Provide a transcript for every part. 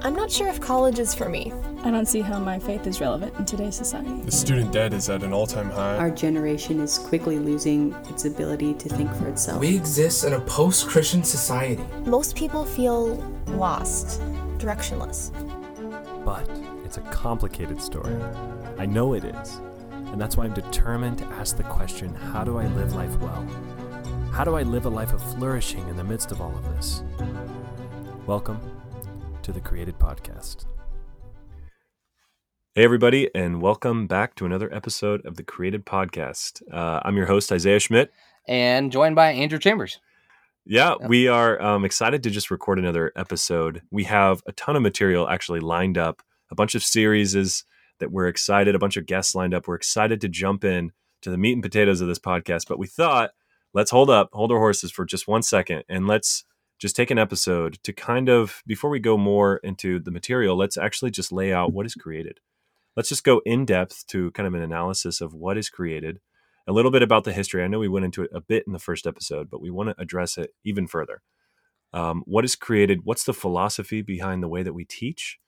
I'm not sure if college is for me. I don't see how my faith is relevant in today's society. The student debt is at an all time high. Our generation is quickly losing its ability to think for itself. We exist in a post Christian society. Most people feel lost, directionless. But it's a complicated story. I know it is. And that's why I'm determined to ask the question how do I live life well? How do I live a life of flourishing in the midst of all of this? Welcome to the Created Podcast. Hey, everybody, and welcome back to another episode of the Created Podcast. Uh, I'm your host, Isaiah Schmidt. And joined by Andrew Chambers. Yeah, we are um, excited to just record another episode. We have a ton of material actually lined up, a bunch of series that we're excited, a bunch of guests lined up. We're excited to jump in to the meat and potatoes of this podcast, but we thought, let's hold up, hold our horses for just one second, and let's just take an episode to kind of, before we go more into the material, let's actually just lay out what is created. Let's just go in depth to kind of an analysis of what is created, a little bit about the history. I know we went into it a bit in the first episode, but we want to address it even further. Um, what is created? What's the philosophy behind the way that we teach?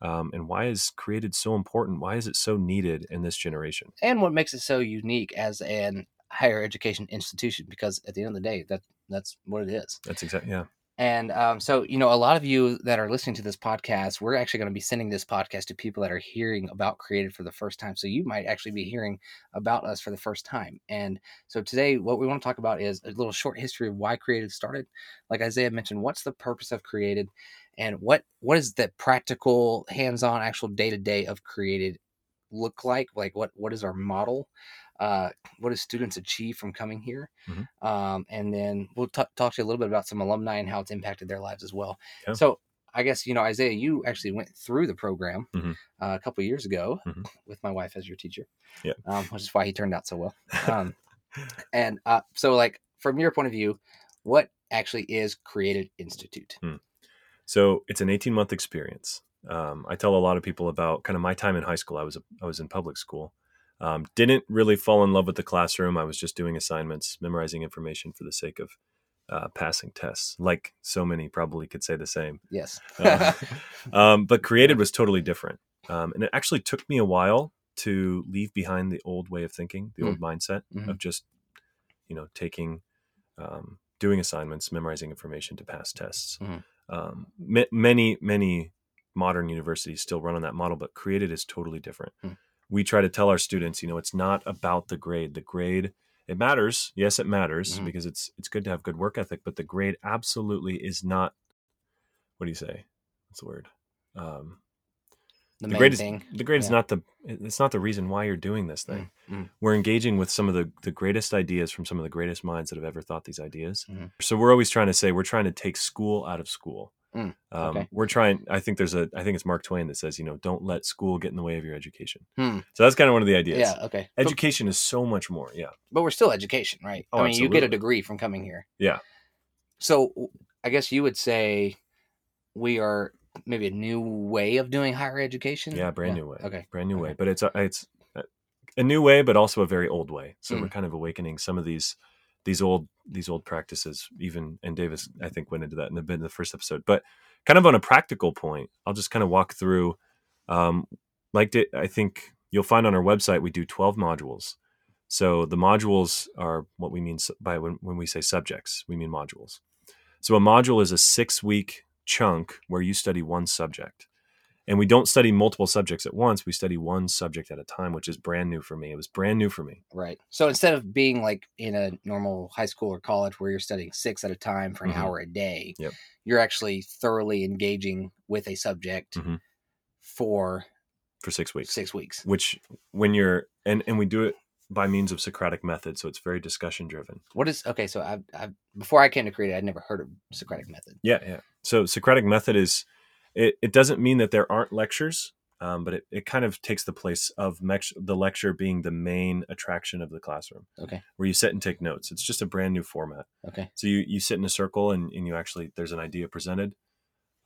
Um, and why is created so important? Why is it so needed in this generation? And what makes it so unique as an higher education institution? Because at the end of the day, that that's what it is. That's exactly yeah. And um, so, you know, a lot of you that are listening to this podcast, we're actually going to be sending this podcast to people that are hearing about Created for the first time. So you might actually be hearing about us for the first time. And so today, what we want to talk about is a little short history of why Created started. Like Isaiah mentioned, what's the purpose of Created, and what what is the practical, hands-on, actual day-to-day of Created look like? Like what what is our model? Uh, what do students achieve from coming here? Mm-hmm. Um, and then we'll t- talk to you a little bit about some alumni and how it's impacted their lives as well. Yeah. So I guess, you know, Isaiah, you actually went through the program mm-hmm. uh, a couple years ago mm-hmm. with my wife as your teacher, yeah. Um, which is why he turned out so well. Um, and uh, so, like, from your point of view, what actually is Created Institute? Mm. So it's an 18 month experience. Um, I tell a lot of people about kind of my time in high school. I was a, I was in public school, um, didn't really fall in love with the classroom. I was just doing assignments, memorizing information for the sake of uh, passing tests. Like so many probably could say the same. Yes. uh, um, but created was totally different. Um, and it actually took me a while to leave behind the old way of thinking, the mm. old mindset mm-hmm. of just, you know, taking, um, doing assignments, memorizing information to pass tests. Mm. many, many modern universities still run on that model, but created is totally different. Mm we try to tell our students, you know, it's not about the grade. The grade it matters. Yes, it matters mm-hmm. because it's it's good to have good work ethic, but the grade absolutely is not. What do you say? What's the word? Um, the, the grade thing. is the grade yeah. is not the it's not the reason why you're doing this thing. Mm-hmm. We're engaging with some of the the greatest ideas from some of the greatest minds that have ever thought these ideas. Mm-hmm. So we're always trying to say we're trying to take school out of school. Mm, um. We're trying. I think there's a. I think it's Mark Twain that says, you know, don't let school get in the way of your education. Hmm. So that's kind of one of the ideas. Yeah. Okay. Education but, is so much more. Yeah. But we're still education, right? Oh, I mean, absolutely. you get a degree from coming here. Yeah. So I guess you would say we are maybe a new way of doing higher education. Yeah, brand yeah. new way. Okay. Brand new okay. way, but it's a, it's a new way, but also a very old way. So mm. we're kind of awakening some of these these old these old practices. Even and Davis, I think, went into that in bit in the first episode. But kind of on a practical point, I'll just kind of walk through. Um, like I think you'll find on our website, we do twelve modules. So the modules are what we mean by when, when we say subjects, we mean modules. So a module is a six week chunk where you study one subject and we don't study multiple subjects at once we study one subject at a time which is brand new for me it was brand new for me right so instead of being like in a normal high school or college where you're studying six at a time for an mm-hmm. hour a day yep. you're actually thoroughly engaging with a subject mm-hmm. for for six weeks six weeks which when you're and and we do it by means of Socratic method, so it's very discussion driven. What is okay? So I, I before I came to create, I'd never heard of Socratic method. Yeah, yeah. So Socratic method is it, it doesn't mean that there aren't lectures, um, but it, it kind of takes the place of the lecture being the main attraction of the classroom. Okay. Where you sit and take notes. It's just a brand new format. Okay. So you, you sit in a circle and, and you actually, there's an idea presented.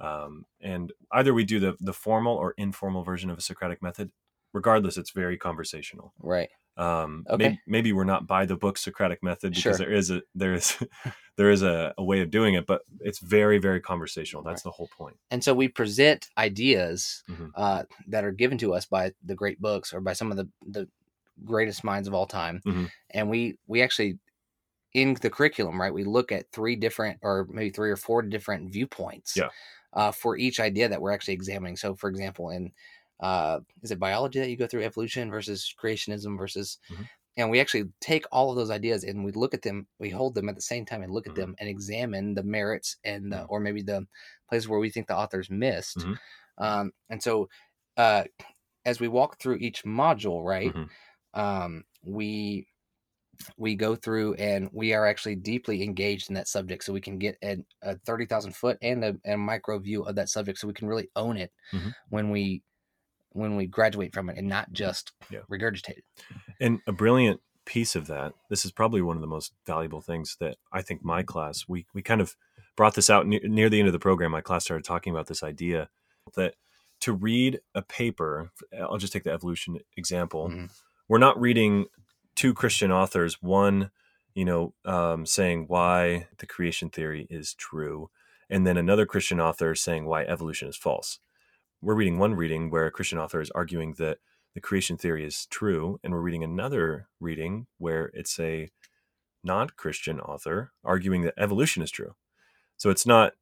Um, and either we do the, the formal or informal version of a Socratic method. Regardless, it's very conversational. Right. Um, Okay. maybe, maybe we're not by the book Socratic method because Sure. there is a there is there is a, a way of doing it, but it's very very conversational. That's the whole point. and so we present ideas Mhm. uh, that are given to us by the great books or by some of the the greatest minds of all time Mhm. and we we actually in the curriculum right we look at three different or maybe three or four different viewpoints Yeah. uh, for each idea that we're actually examining so for example in uh, is it biology that you go through evolution versus creationism versus Mhm. and we actually take all of those ideas and we look at them we hold them at the same time and look at Mhm. them and examine the merits and the, Mhm. or maybe the places where we think the authors missed Mhm. um, and so uh, as we walk through each module right Mhm. um, we we go through and we are actually deeply engaged in that subject so we can get a, a 30,000 foot and a, a micro view of that subject so we can really own it Mhm. when we when we graduate from it and not just Yeah. regurgitate it And a brilliant piece of that, this is probably one of the most valuable things that I think my class, we, we kind of brought this out near, near the end of the program. My class started talking about this idea that to read a paper, I'll just take the evolution example. Mhm. We're not reading two Christian authors, one, you know, um, saying why the creation theory is true, and then another Christian author saying why evolution is false. We're reading one reading where a Christian author is arguing that the creation theory is true, and we're reading another reading where it's a not Christian author arguing that evolution is true. So it's not,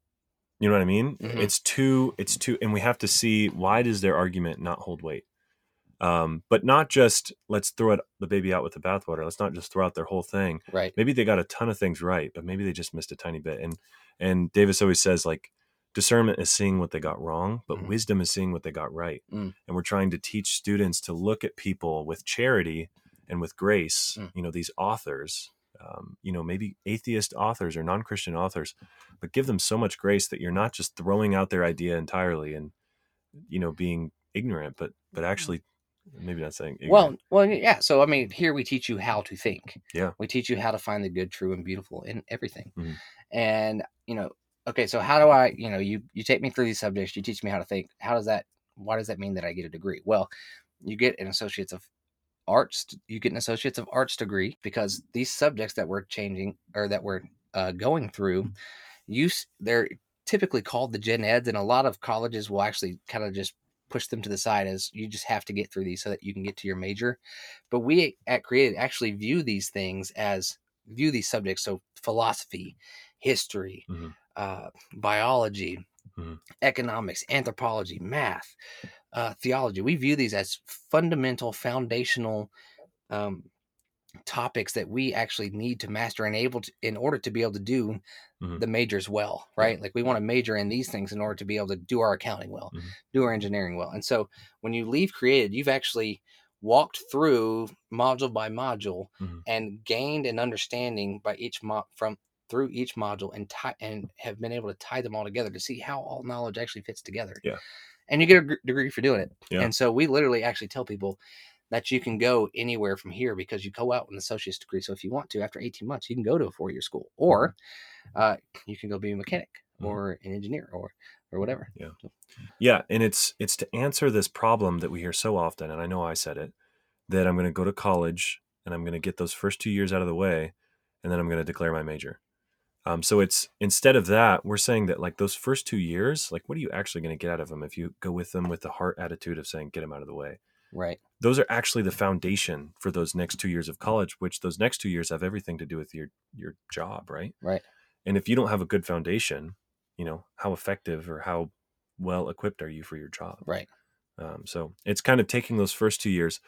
you know what I mean? Mhm. It's too, it's too, and we have to see why does their argument not hold weight? Um, but not just let's throw it, the baby out with the bathwater. Let's not just throw out their whole thing. right Maybe they got a ton of things right, but maybe they just missed a tiny bit. And and Davis always says like discernment is seeing what they got wrong, but Mhm. wisdom is seeing what they got right. Mm. And we're trying to teach students to look at people with charity and with grace. Mm. You know, these authors, um, you know, maybe atheist authors or non-Christian authors, but give them so much grace that you're not just throwing out their idea entirely and you know being ignorant, but but actually maybe not saying ignorant. well well yeah so i mean here we teach you how to think Yeah. we teach you how to find the good true and beautiful in everything Mhm. and you know okay so how do i you know you you take me through these subjects you teach me how to think how does that why does that mean that i get a degree well you get an associates of arts you get an associates of arts degree because these subjects that we're changing or that we're uh, going through you they're typically called the gen eds and a lot of colleges will actually kind of just push them to the side as you just have to get through these so that you can get to your major but we at created actually view these things as view these subjects so philosophy history Mhm. Uh, biology Mhm. economics anthropology math uh, theology we view these as fundamental foundational um, topics that we actually need to master and able to in order to be able to do Mhm. the majors well right like we want to major in these things in order to be able to do our accounting well Mhm. do our engineering well and so when you leave created you've actually walked through module by module Mhm. and gained an understanding by each mo- from through each module and tie and have been able to tie them all together to see how all knowledge actually fits together Yeah. and you get a gr- degree for doing it Yeah. and so we literally actually tell people that you can go anywhere from here because you go out with an associate's degree. So if you want to, after 18 months, you can go to a four-year school, or uh, you can go be a mechanic Mhm. or an engineer or or whatever. Yeah. Yeah, and it's it's to answer this problem that we hear so often, and I know I said it, that I'm going to go to college and I'm going to get those first two years out of the way, and then I'm going to declare my major. Um, so it's instead of that, we're saying that like those first two years, like what are you actually going to get out of them if you go with them with the heart attitude of saying get them out of the way? Right. Those are actually the foundation for those next two years of college, which those next two years have everything to do with your your job, right? Right. And if you don't have a good foundation, you know how effective or how well equipped are you for your job? Right. Um, so it's kind of taking those first two years.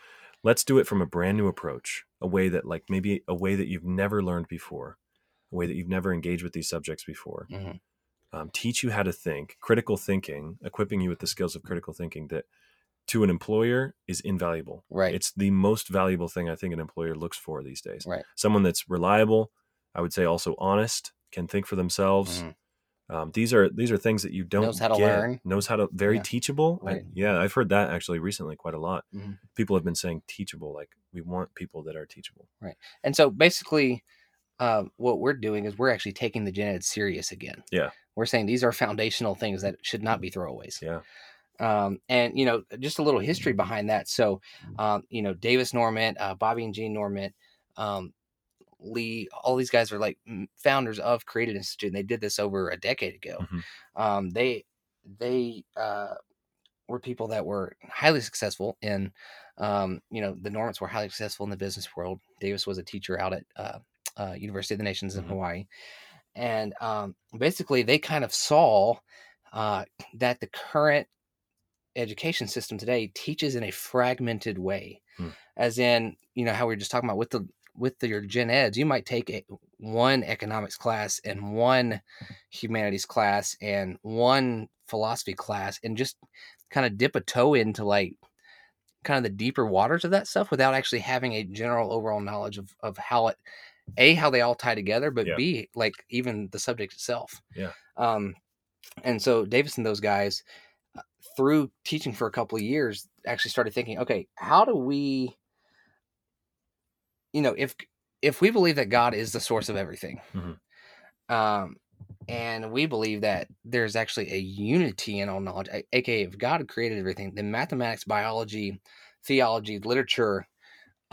Let's do it from a brand new approach, a way that like maybe a way that you've never learned before, a way that you've never engaged with these subjects before. Mhm. Um, teach you how to think, critical thinking, equipping you with the skills of critical thinking that to an employer is invaluable. Right. It's the most valuable thing I think an employer looks for these days. Right. Someone that's reliable, I would say also honest, can think for themselves. Mhm. Um, these are these are things that you don't Knows how to get. learn. knows how to very Yeah. teachable. I- Right. yeah, I've heard that actually recently quite a lot. Mhm. People have been saying teachable, like we want people that are teachable. Right and so basically, um, what we're doing is we're actually taking the gen ed serious again. Yeah. We're saying these are foundational things that should not be throwaways. Yeah. Um, and you know, just a little history behind that. So, um, you know, Davis Normant, uh, Bobby and Jean Normant, um, Lee, all these guys are like founders of Created Institute, and they did this over a decade ago. Mhm. Um, they they uh, were people that were highly successful in, um, you know, the Normans were highly successful in the business world. Davis was a teacher out at uh, uh, University of the Nations in Mhm. Hawaii, and um, basically they kind of saw uh, that the current education system today teaches in a fragmented way, Hmm. as in you know how we were just talking about with the with the, your gen eds, you might take a, one economics class and one humanities class and one philosophy class and just kind of dip a toe into like kind of the deeper waters of that stuff without actually having a general overall knowledge of, of how it a how they all tie together but Yeah. b like even the subject itself Yeah. um and so davis and those guys uh, through teaching for a couple of years actually started thinking okay how do we you know if if we believe that god is the source of everything Mhm. um and we believe that there's actually a unity in all knowledge aka if god created everything then mathematics biology theology literature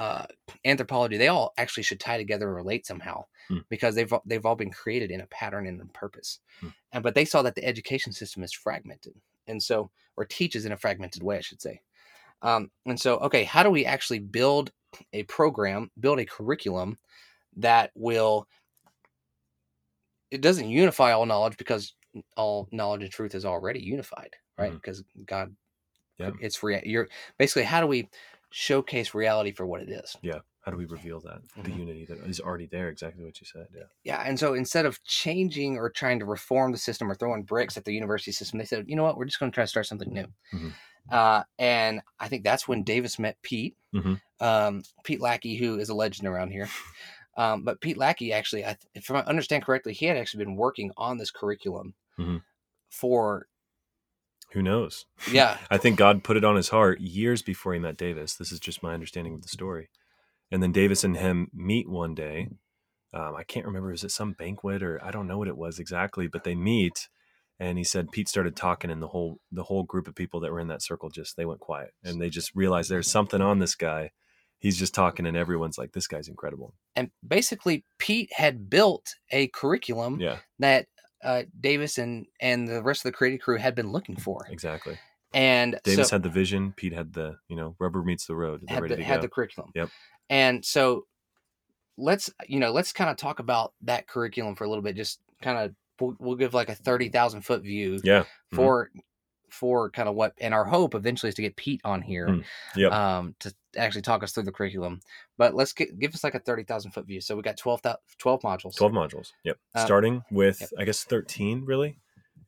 uh anthropology they all actually should tie together and relate somehow Hmm. because they've all- they've all been created in a pattern and a purpose Hmm. and but they saw that the education system is fragmented and so or teaches in a fragmented way i should say um, and so okay how do we actually build a program build a curriculum that will it doesn't unify all knowledge because all knowledge and truth is already unified right Mhm. because god Yep. it's rea- you're basically how do we showcase reality for what it is Yeah. How do we reveal that? The Mhm. unity that is already there, exactly what you said. Yeah. yeah and so instead of changing or trying to reform the system or throwing bricks at the university system they said you know what we're just going to try to start something new Mhm. uh, and i think that's when davis met pete Mhm. um, pete lackey who is a legend around here um, but pete lackey actually I, if i understand correctly he had actually been working on this curriculum Mhm. for Who knows? yeah I think God put it on his heart years before he met Davis. This is just my understanding of the story. And then Davis and him meet one day. Um, I can't remember, is it some banquet or I don't know what it was exactly, but they meet and he said Pete started talking and the whole the whole group of people that were in that circle just they went quiet and they just realized there's something on this guy. He's just talking and everyone's like, This guy's incredible. and basically pete had built a curriculum Yeah, that uh, davis and and the rest of the creative crew had been looking for exactly. and Davis so, had the vision, Pete had the, you know, rubber meets the road. They're had the, had the curriculum. Yep. And so let's you know let's kind of talk about that curriculum for a little bit. Just kind of we'll, we'll give like a thirty thousand foot view yeah. For for kind of what and our hope eventually is to get Pete on here. Mm. Yep. Um, to actually talk us through the curriculum, but let's get, give us like a thirty thousand foot view. So we got 12, 12 modules. 12 modules. Yep. Um, Starting with, yep. I guess, 13, really.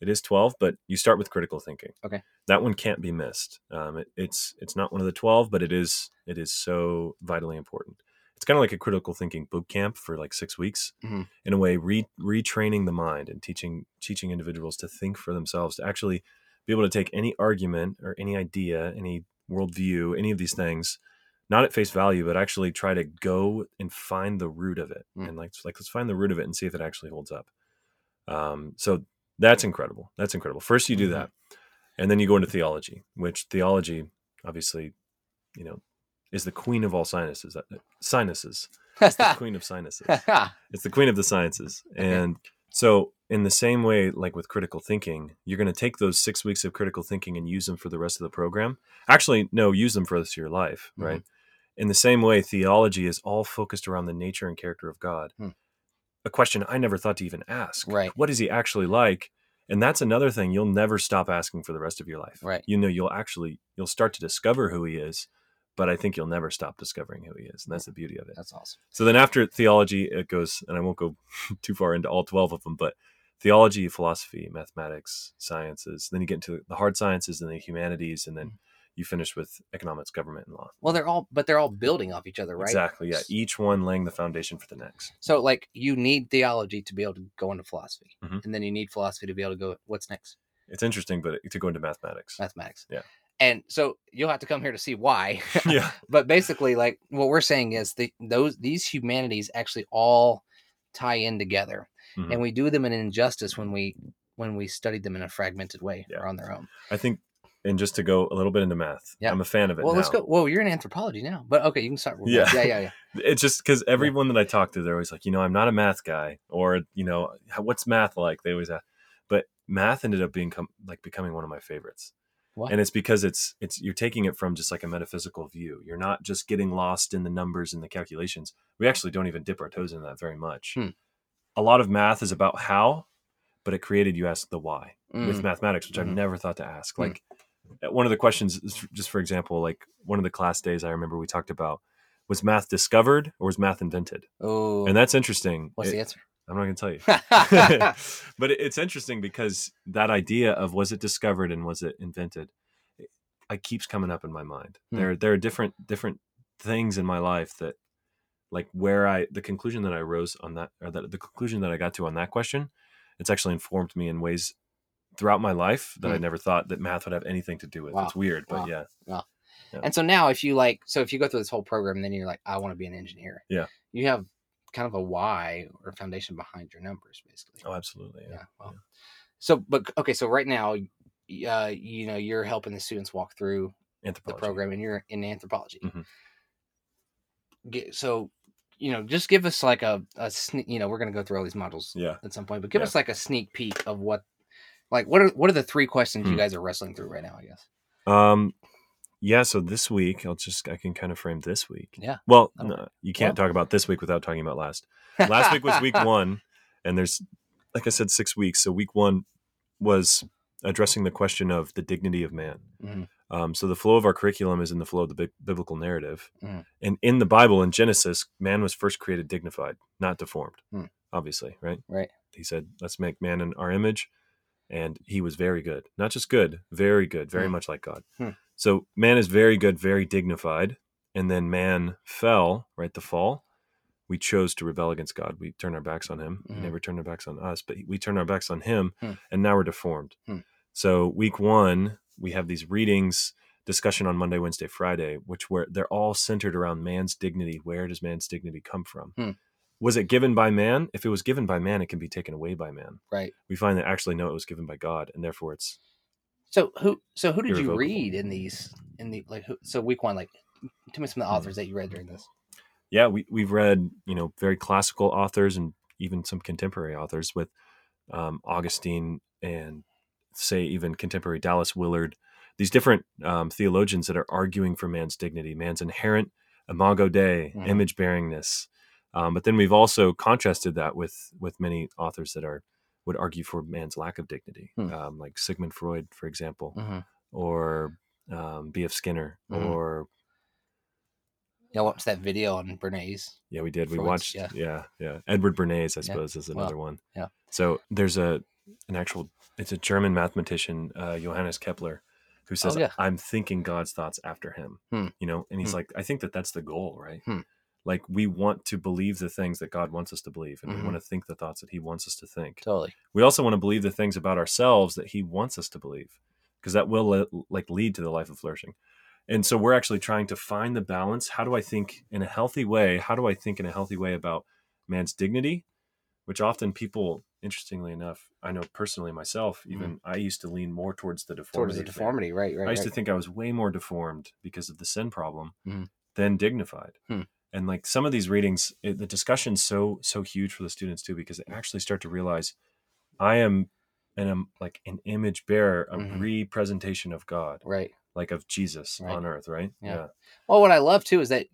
It is 12, but you start with critical thinking. Okay. That one can't be missed. Um, it, it's it's not one of the 12, but it is it is so vitally important. It's kind of like a critical thinking boot camp for like six weeks, Mhm. in a way, re, retraining the mind and teaching teaching individuals to think for themselves, to actually be able to take any argument or any idea, any worldview, any of these things, not at face value, but actually try to go and find the root of it. Mm. And like, like, let's find the root of it and see if it actually holds up. Um, so that's incredible. That's incredible. First, you do Mhm. that, and then you go into theology, which theology, obviously, you know, is the queen of all sinuses. uh, Sinuses. It's the queen of sinuses it's the queen of the sciences and so in the same way like with critical thinking you're going to take those six weeks of critical thinking and use them for the rest of the program actually no use them for the rest of your life Mhm. right in the same way theology is all focused around the nature and character of god Hmm. a question i never thought to even ask Right. what is he actually like and that's another thing you'll never stop asking for the rest of your life Right. you know you'll actually you'll start to discover who he is but i think you'll never stop discovering who he is and that's the beauty of it That's awesome. so then after theology, it goes, and I won't go too far into all 12 of them, but theology, philosophy, mathematics, sciences. Then you get into the hard sciences and the humanities, and then you finish with economics, government, and law. Well, they're all, but they're all building off each other, right? Exactly. Yeah. Each one laying the foundation for the next. So, like, you need theology to be able to go into philosophy, Mhm. and then you need philosophy to be able to go. What's next? It's interesting, but to go into mathematics. Mathematics. Yeah. And so you'll have to come here to see why. yeah. but basically, like what we're saying is the those these humanities actually all tie in together, Mhm. and we do them an injustice when we when we study them in a fragmented way Yeah. or on their own. I think and just to go a little bit into math, Yeah. I'm a fan of it. Well, let's go. Whoa, you're in anthropology now, but okay, you can start. Yeah. yeah, yeah, yeah. It's just because everyone that I talk to, they're always like, you know, I'm not a math guy, or you know, what's math like? They always ask. But math ended up being com- like becoming one of my favorites, Why? and it's because it's it's you're taking it from just like a metaphysical view. You're not just getting lost in the numbers and the calculations. We actually don't even dip our toes in that very much. Hmm. A lot of math is about how, but it created you ask the why with Mm. mathematics, which I've Mhm. never thought to ask. Hmm. Like uh, one of the questions, is- just for example, like one of the class days I remember we talked about was math discovered or was math invented? Oh, And that's interesting. what's It- the answer? I'm not going to tell you. but it- it's interesting because that idea of was it discovered and was it invented, it, it keeps coming up in my mind. Hmm. There, there are different different things in my life that, like where I the conclusion that I rose on that or that the conclusion that I got to on that question, it's actually informed me in ways throughout my life that I Hmm. never thought that math would have anything to do with. Wow. It's weird, but Wow. yeah, Yeah. And so now, if you like, so if you go through this whole program, then you're like, I want to be an engineer. Yeah. You have kind of a why or foundation behind your numbers, basically. oh, absolutely, yeah. yeah. Well, so, but okay, so right now, uh, you know, you're helping the students walk through the program, and you're in anthropology. Mhm. Get, so, you know, just give us like a, a sne- you know, we're going to go through all these models Yeah. at some point, but give Yeah. us like a sneak peek of what, like, what are what are the three questions you Hmm. guys are wrestling through right now? I guess. Um, yeah. So this week, I'll just I can kind of frame this week. Yeah. Well, no, you can't Well. talk about this week without talking about last. Last week was week one, and there's, like I said, six weeks. So week one was addressing the question of the dignity of man. Mhm. Um, so the flow of our curriculum is in the flow of the big biblical narrative, Mhm. and in the Bible, in Genesis, man was first created dignified, not deformed. Hmm. Obviously, right? Right. He said, "Let's make man in our image," and he was very good, not just good, very good, very Hmm. much like God. Hmm. So man is very good, very dignified, and then man fell. Right, the fall. We chose to rebel against God. We turned our backs on Him. Mhm. He never turned our backs on us, but we turned our backs on Him, Hmm. and now we're deformed. Hmm. So week one, we have these readings, discussion on Monday, Wednesday, Friday, which were they're all centered around man's dignity. Where does man's dignity come from? Hmm. Was it given by man? If it was given by man, it can be taken away by man. Right. We find that actually no, it was given by God, and therefore it's So who so who did you read in these in the like who, so week one like tell me some of the Hmm. authors that you read during this. yeah, we we've read you know very classical authors and even some contemporary authors with um, Augustine and say even contemporary Dallas Willard, these different um, theologians that are arguing for man's dignity, man's inherent imago Dei, Mhm. image bearingness. Um, but then we've also contrasted that with with many authors that are would argue for man's lack of dignity, Hmm. um, like Sigmund Freud, for example, Mm-hmm. or um, B.F. Skinner, Mhm. or Y'all watched that video on Bernays. Yeah, we did. We watched. yeah. Yeah. yeah, Edward Bernays, I Yeah. suppose, is Well, another one. yeah. So there's a an actual. It's a German mathematician, uh, Johannes Kepler, who says, Oh, yeah. "I'm thinking God's thoughts after him." Hmm. You know, and he's Hmm. like, "I think that that's the goal, right? Hmm. Like we want to believe the things that God wants us to believe, and we want to think the thoughts that He wants us to think. Totally. We also want to believe the things about ourselves that He wants us to believe, because that will le- like lead to the life of flourishing." And so we're actually trying to find the balance. How do I think in a healthy way? How do I think in a healthy way about man's dignity? Which often people, interestingly enough, I know personally myself, even I used to lean more towards the deformity. Towards the deformity, right, right. I used right. to think I was way more deformed because of the sin problem Mhm. than dignified. Hmm. And like some of these readings, it, the discussion's so so huge for the students too because they actually start to realize I am and I'm like an image bearer, a Mhm. representation of God, right. like of Jesus Right. on earth, right? Yeah. Well, what I love too is that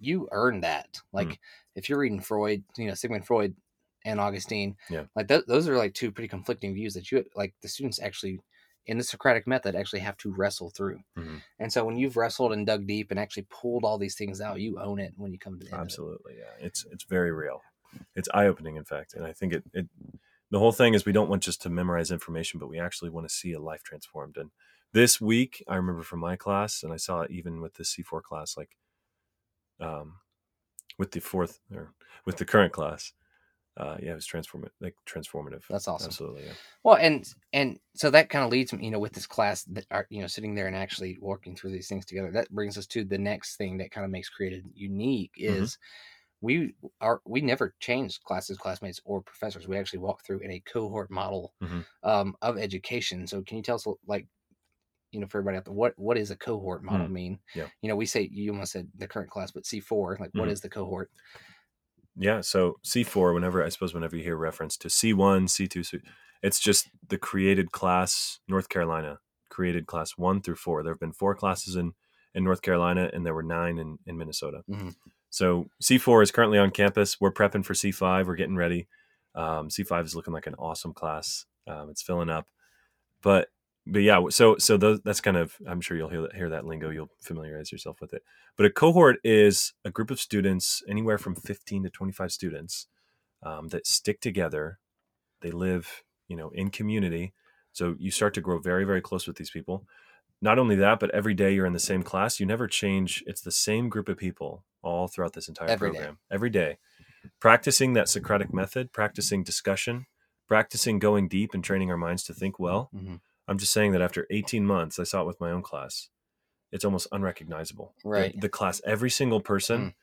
you earn that. Like, Mm. if you're reading Freud, you know Sigmund Freud and Augustine, Yeah. like th- those are like two pretty conflicting views that you like the students actually in the Socratic method actually have to wrestle through. Mhm. And so when you've wrestled and dug deep and actually pulled all these things out, you own it when you come to the end. of it. Absolutely, yeah. It's it's very real. It's eye opening, in fact, and I think it it the whole thing is we don't want just to memorize information, but we actually want to see a life transformed. And this week, I remember from my class, and I saw it even with the C four class, like um, with the fourth or with the current class. Uh, yeah, it was transformative. Like transformative. That's awesome. Absolutely. Yeah. Well, and and so that kind of leads me, you know, with this class that are you know sitting there and actually working through these things together. That brings us to the next thing that kind of makes created unique Mhm. is we are we never changed classes, classmates, or professors. We actually walk through in a cohort model Mhm. um, of education. So can you tell us like you know, for everybody out there, what what is a cohort model mean? yeah. You know, we say you almost said the current class, but C four, like what Mhm. the cohort? Yeah. So C4, whenever I suppose whenever you hear reference to C1, C2, it's just the created class, North Carolina, created class one through four. There have been four classes in, in North Carolina and there were nine in, in Minnesota. Mhm. So C4 is currently on campus. We're prepping for C5. We're getting ready. Um, C5 is looking like an awesome class. Um, it's filling up, but but yeah, so so those, that's kind of I'm sure you'll hear that, hear that lingo. You'll familiarize yourself with it. But a cohort is a group of students, anywhere from 15 to 25 students, um, that stick together. They live, you know, in community. So you start to grow very very close with these people. Not only that, but every day you're in the same class. You never change. It's the same group of people all throughout this entire Every day. program. Every day, practicing that Socratic method, practicing discussion, practicing going deep and training our minds to think well. Mhm. I'm just saying that after 18 months, I saw it with my own class. It's almost unrecognizable. Right. The, class, every single person. Mm.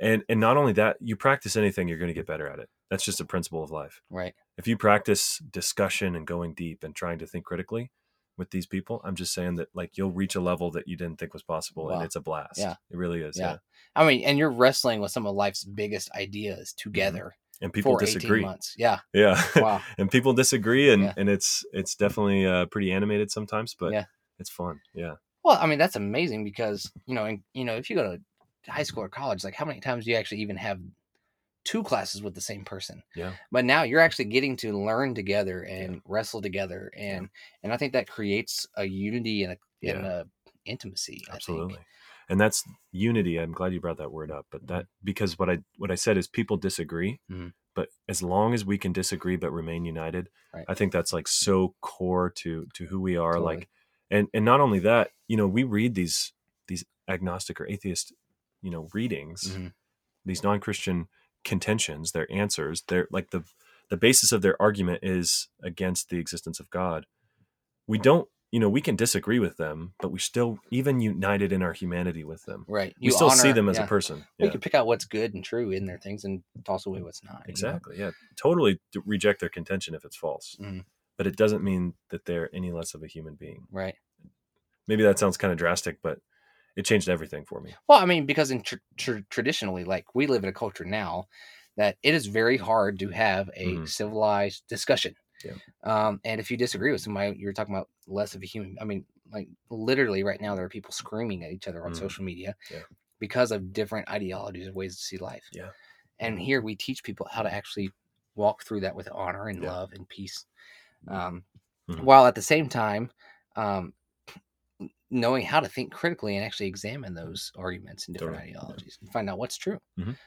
And and not only that, you practice anything, you're going to get better at it. That's just a principle of life. Right. If you practice discussion and going deep and trying to think critically with these people, I'm just saying that like you'll reach a level that you didn't think was possible Wow. and it's a blast. Yeah. It really is. Yeah. Yeah. I mean, and you're wrestling with some of life's biggest ideas together And people disagree. months. Yeah. Yeah. Wow. and people disagree and Yeah. and it's it's definitely uh, pretty animated sometimes, but Yeah. it's fun. Yeah. Well, I mean, that's amazing because, you know, and, you know, if you go to high school or college, like how many times do you actually even have two classes with the same person? Yeah. But now you're actually getting to learn together and wrestle together. And, and I think that creates a unity and a, and a intimacy. I think. absolutely and that's unity i'm glad you brought that word up but that because what i what i said is people disagree Mhm. but as long as we can disagree but remain united Right. i think that's like so core to to who we are Totally. like and and not only that you know we read these these agnostic or atheist you know readings Mhm. these non-christian contentions their answers they're like the the basis of their argument is against the existence of god we don't you know we can disagree with them but we still even united in our humanity with them Right. we still see them as yeah. a person We yeah can pick out what's good and true in their things and toss away what's not. you know? exactly yeah totally reject their contention if it's false Mhm. but it doesn't mean that they're any less of a human being Right. maybe that sounds kind of drastic but it changed everything for me Well, I mean, because in tr- tr- traditionally, like we live in a culture now that it is very hard to have a Mhm. civilized discussion. Yeah. Um, and if you disagree with somebody, you're talking about less of a human. I mean, like literally right now, there are people screaming at each other on Mhm. social media Yeah. because of different ideologies and ways to see life. Yeah. And here we teach people how to actually walk through that with honor and Yeah. love and peace. Um, Mhm. While at the same time, um, knowing how to think critically and actually examine those arguments and different Totally, ideologies and find out what's true. Mhm.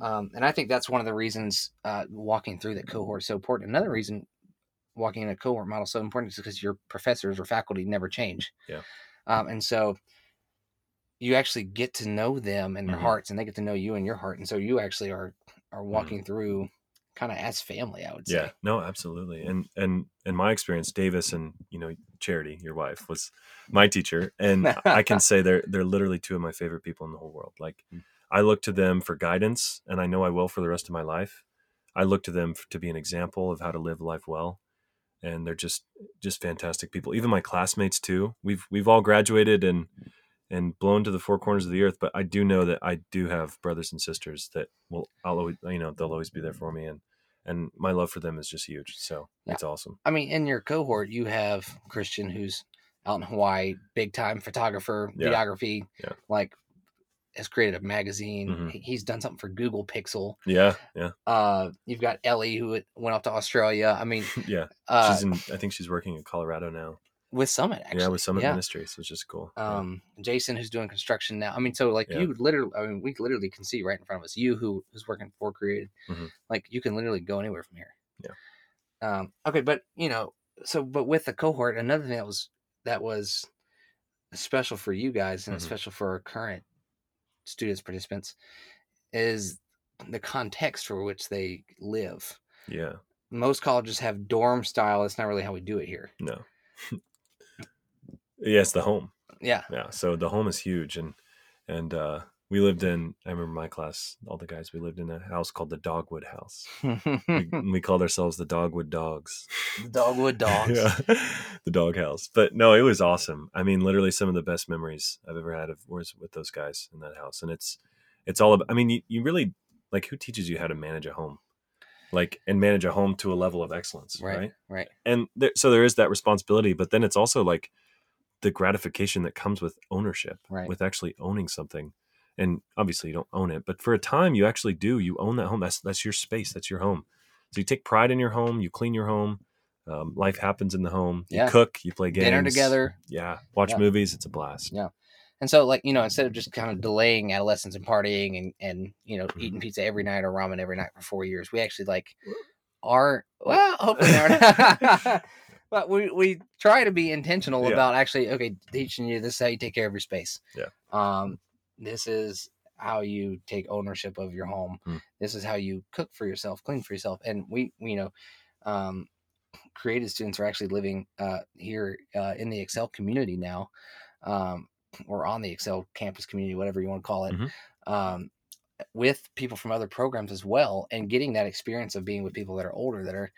Um, and I think that's one of the reasons uh, walking through that cohort is so important. Another reason walking in a cohort model so important is because your professors or faculty never change. Yeah. Um, and so you actually get to know them and their Mhm. hearts, and they get to know you and your heart. And so you actually are are Mm-hmm. walking through kind of as family, I would say. yeah no absolutely and and in my experience davis and you know charity your wife was my teacher and i can say they're they're literally two of my favorite people in the whole world like Mm. i look to them for guidance and i know i will for the rest of my life i look to them to be an example of how to live life well and they're just just fantastic people even my classmates too we've we've all graduated and and blown to the four corners of the earth but i do know that i do have brothers and sisters that will i'll always you know they'll always be there for me and and my love for them is just huge so Yeah. it's awesome I mean, in your cohort, you have Christian who's out in Hawaii, big time photographer, Yeah. videography, Yeah. like has created a magazine. Mhm. He's done something for Google Pixel. yeah yeah Uh, you've got Ellie who went off to Australia. I mean, yeah uh, she's in i think she's working in colorado now with Summit actually. yeah with summit Yeah. ministries which is cool Yeah. Um, Jason who's doing construction now. I mean, so like Yeah. you literally, I mean, we literally can see right in front of us. You who who's working for Created, Mhm. like you can literally go anywhere from here. Yeah. Um. Okay, but you know, so but with the cohort, another thing that was that was special for you guys and it's Mhm. special for our current students participants is the context for which they live. yeah Most colleges have dorm style. That's not really how we do it here. no yes the home Yeah. yeah so the home is huge and and uh we lived in. I remember my class, all the guys. We lived in a house called the Dogwood House. we, we called ourselves the Dogwood Dogs. The Dogwood dogs. yeah, the dog house. But no, it was awesome. I mean, literally some of the best memories I've ever had of was with those guys in that house. And it's it's all about. I mean, you, you really like who teaches you how to manage a home, like and manage a home to a level of excellence, Right. right? Right. And there, so there is that responsibility, but then it's also like the gratification that comes with ownership, Right. with actually owning something. And obviously, you don't own it, but for a time, you actually do. You own that home. That's that's your space. That's your home. So you take pride in your home. You clean your home. Um, life happens in the home. You Yeah. cook. You play games. Dinner together. Yeah. Watch Yeah. movies. It's a blast. Yeah. And so, like you know, instead of just kind of delaying adolescence and partying and and you know Mm-hmm. eating pizza every night or ramen every night for four years, we actually like are well, hopefully not. but we we try to be intentional Yeah. about actually okay teaching you this is how you take care of your space. Yeah. Um, this is how you take ownership of your home. Hmm. This is how you cook for yourself, clean for yourself, and we we, you know. Um, creative students are actually living uh, here uh, in the Excel community now, um, or on the Excel campus community, whatever you want to call it, Mhm. um, with people from other programs as well, and getting that experience of being with people that are older that are,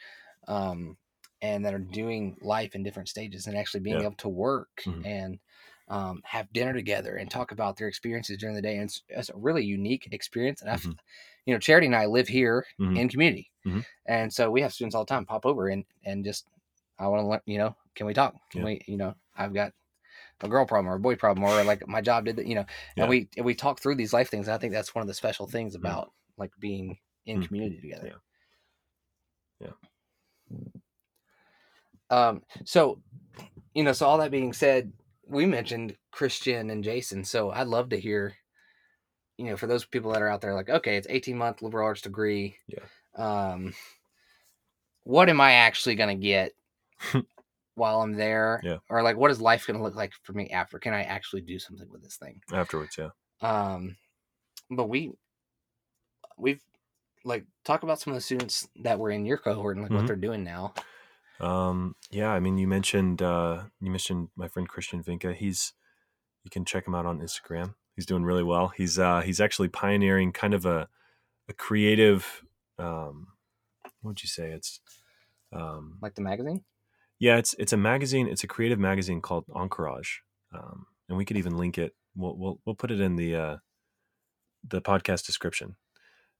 um, and that are doing life in different stages, and actually being Yeah. able to work Mhm. and um, have dinner together and talk about their experiences during the day. And it's, it's a really unique experience. And I, Mhm. you know, Charity and I live here Mhm. in community, Mhm. and so we have students all the time pop over and and just I want to learn. You know, can we talk? Can Yeah. we? You know, I've got a girl problem or a boy problem or like my job did that. You know, Yeah. and we and we talk through these life things. And I think that's one of the special things Mhm. about like being in Mhm. community together. Yeah. Yeah. Um. So, you know, so all that being said, we mentioned Christian and Jason. So I'd love to hear. You know, for those people that are out there, like, okay, it's eighteen month liberal arts degree. Yeah. Um. What am I actually gonna get while I'm there? Yeah. Or like, what is life gonna look like for me after? Can I actually do something with this thing? Afterwards, yeah. um but we we've like talk about some of the students that were in your cohort and like Mhm. what they're doing now Um, yeah, I mean, you mentioned uh, you mentioned my friend Christian Vinca. He's you can check him out on Instagram. He's doing really well. He's uh, he's actually pioneering kind of a a creative. Um, what would you say? It's um, like the magazine yeah, it's it's a magazine. It's a creative magazine called Encourage, um, and we could even link it. We'll we'll, we'll put it in the uh, the podcast description.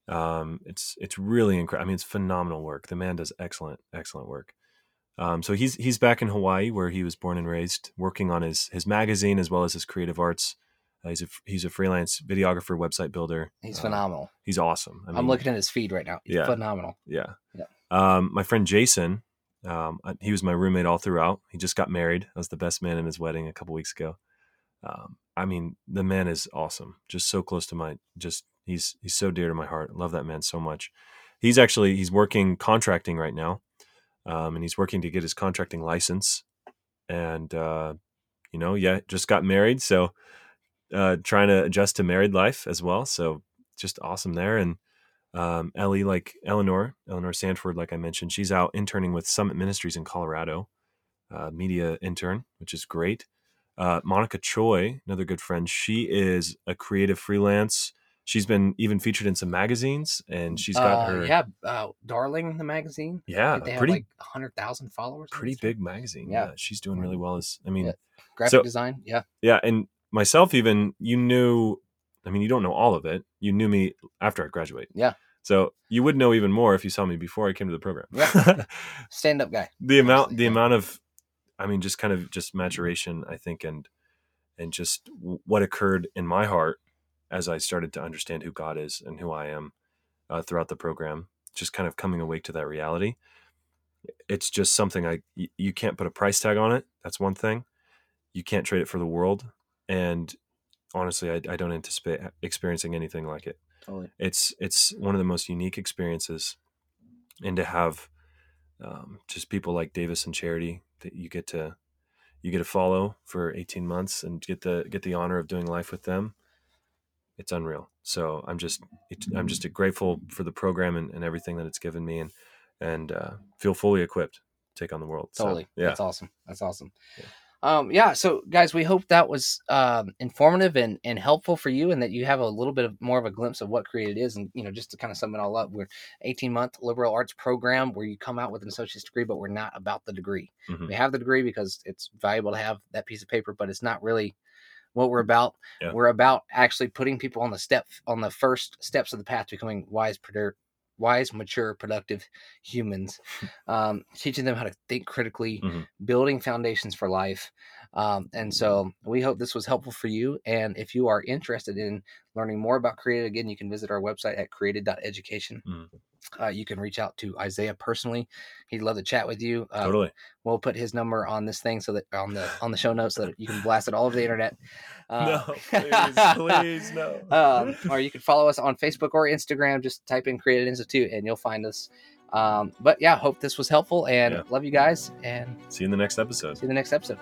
Um, it's it's really incredible. I mean, it's phenomenal work. The man does excellent excellent work. Um, so he's he's back in Hawaii where he was born and raised, working on his his magazine as well as his creative arts. Uh, he's a he's a freelance videographer, website builder. he's Uh, phenomenal He's awesome. I mean, am looking at his feed right now he's Yeah. phenomenal yeah. Yeah. Um, my friend Jason, um, uh, he was my roommate all throughout. He just got married. I was the best man in his wedding a couple weeks ago. Um, I mean, the man is awesome. Just so close to my, just he's he's so dear to my heart. Love that man so much. He's actually he's working contracting right now, um, and he's working to get his contracting license. And uh, you know, yeah, just got married, so uh, trying to adjust to married life as well. So just awesome there. And um, Ellie, like Eleanor, Eleanor Sanford, like I mentioned, she's out interning with Summit Ministries in Colorado, uh, media intern, which is great. Uh, Monica Choi, another good friend, she is a creative freelance. She's been even featured in some magazines, and she's got uh, her yeah uh, darling the magazine yeah, they have pretty like 100000 followers pretty big magazine. Yeah. Yeah. she's doing really well. As I mean, Yeah. graphic So- design yeah yeah, and myself even you knew. I mean, you don't know all of it. You knew me after I graduated. Yeah. So you would know even more if you saw me before I came to the program. Yeah. stand up guy the amount the amount of i mean just kind of just maturation i think and and just what occurred in my heart as i started to understand who god is and who i am uh, throughout the program just kind of coming awake to that reality. It's just something i y- you can't put a price tag on it that's one thing. You can't trade it for the world and honestly i, I don't anticipate experiencing anything like it. Totally. It's it's one of the most unique experiences and to have um, just people like davis and charity that you get to you get to follow for 18 months and get the get the honor of doing life with them it's unreal so i'm just it, i'm just grateful for the program and, and everything that it's given me and and uh, feel fully equipped to take on the world So, totally yeah that's awesome that's awesome Yeah. um, yeah. So, guys, we hope that was um, informative and, and helpful for you, and that you have a little bit of more of a glimpse of what created is. And you know, just to kind of sum it all up, we're 18 month liberal arts program where you come out with an associate's degree, but we're not about the degree. Mhm. We have the degree because it's valuable to have that piece of paper, but it's not really what we're about. Yeah. We're about actually putting people on the step on the first steps of the path to becoming wise, produ- wise, mature, productive humans, um, teaching them how to think critically, Mhm. building foundations for life. Um, and so we hope this was helpful for you. And if you are interested in learning more about Created, again, you can visit our website at created.education. Mhm. Uh, you can reach out to Isaiah personally. He'd love to chat with you. Uh, totally. We'll put his number on this thing so that on the on the show notes so that you can blast it all over the internet. Uh, no, please, please, no. um, or you can follow us on Facebook or Instagram. Just type in Created Institute and you'll find us. Um, but yeah, hope this was helpful and Yeah. love you guys and See you in the next episode. see you in the next episode.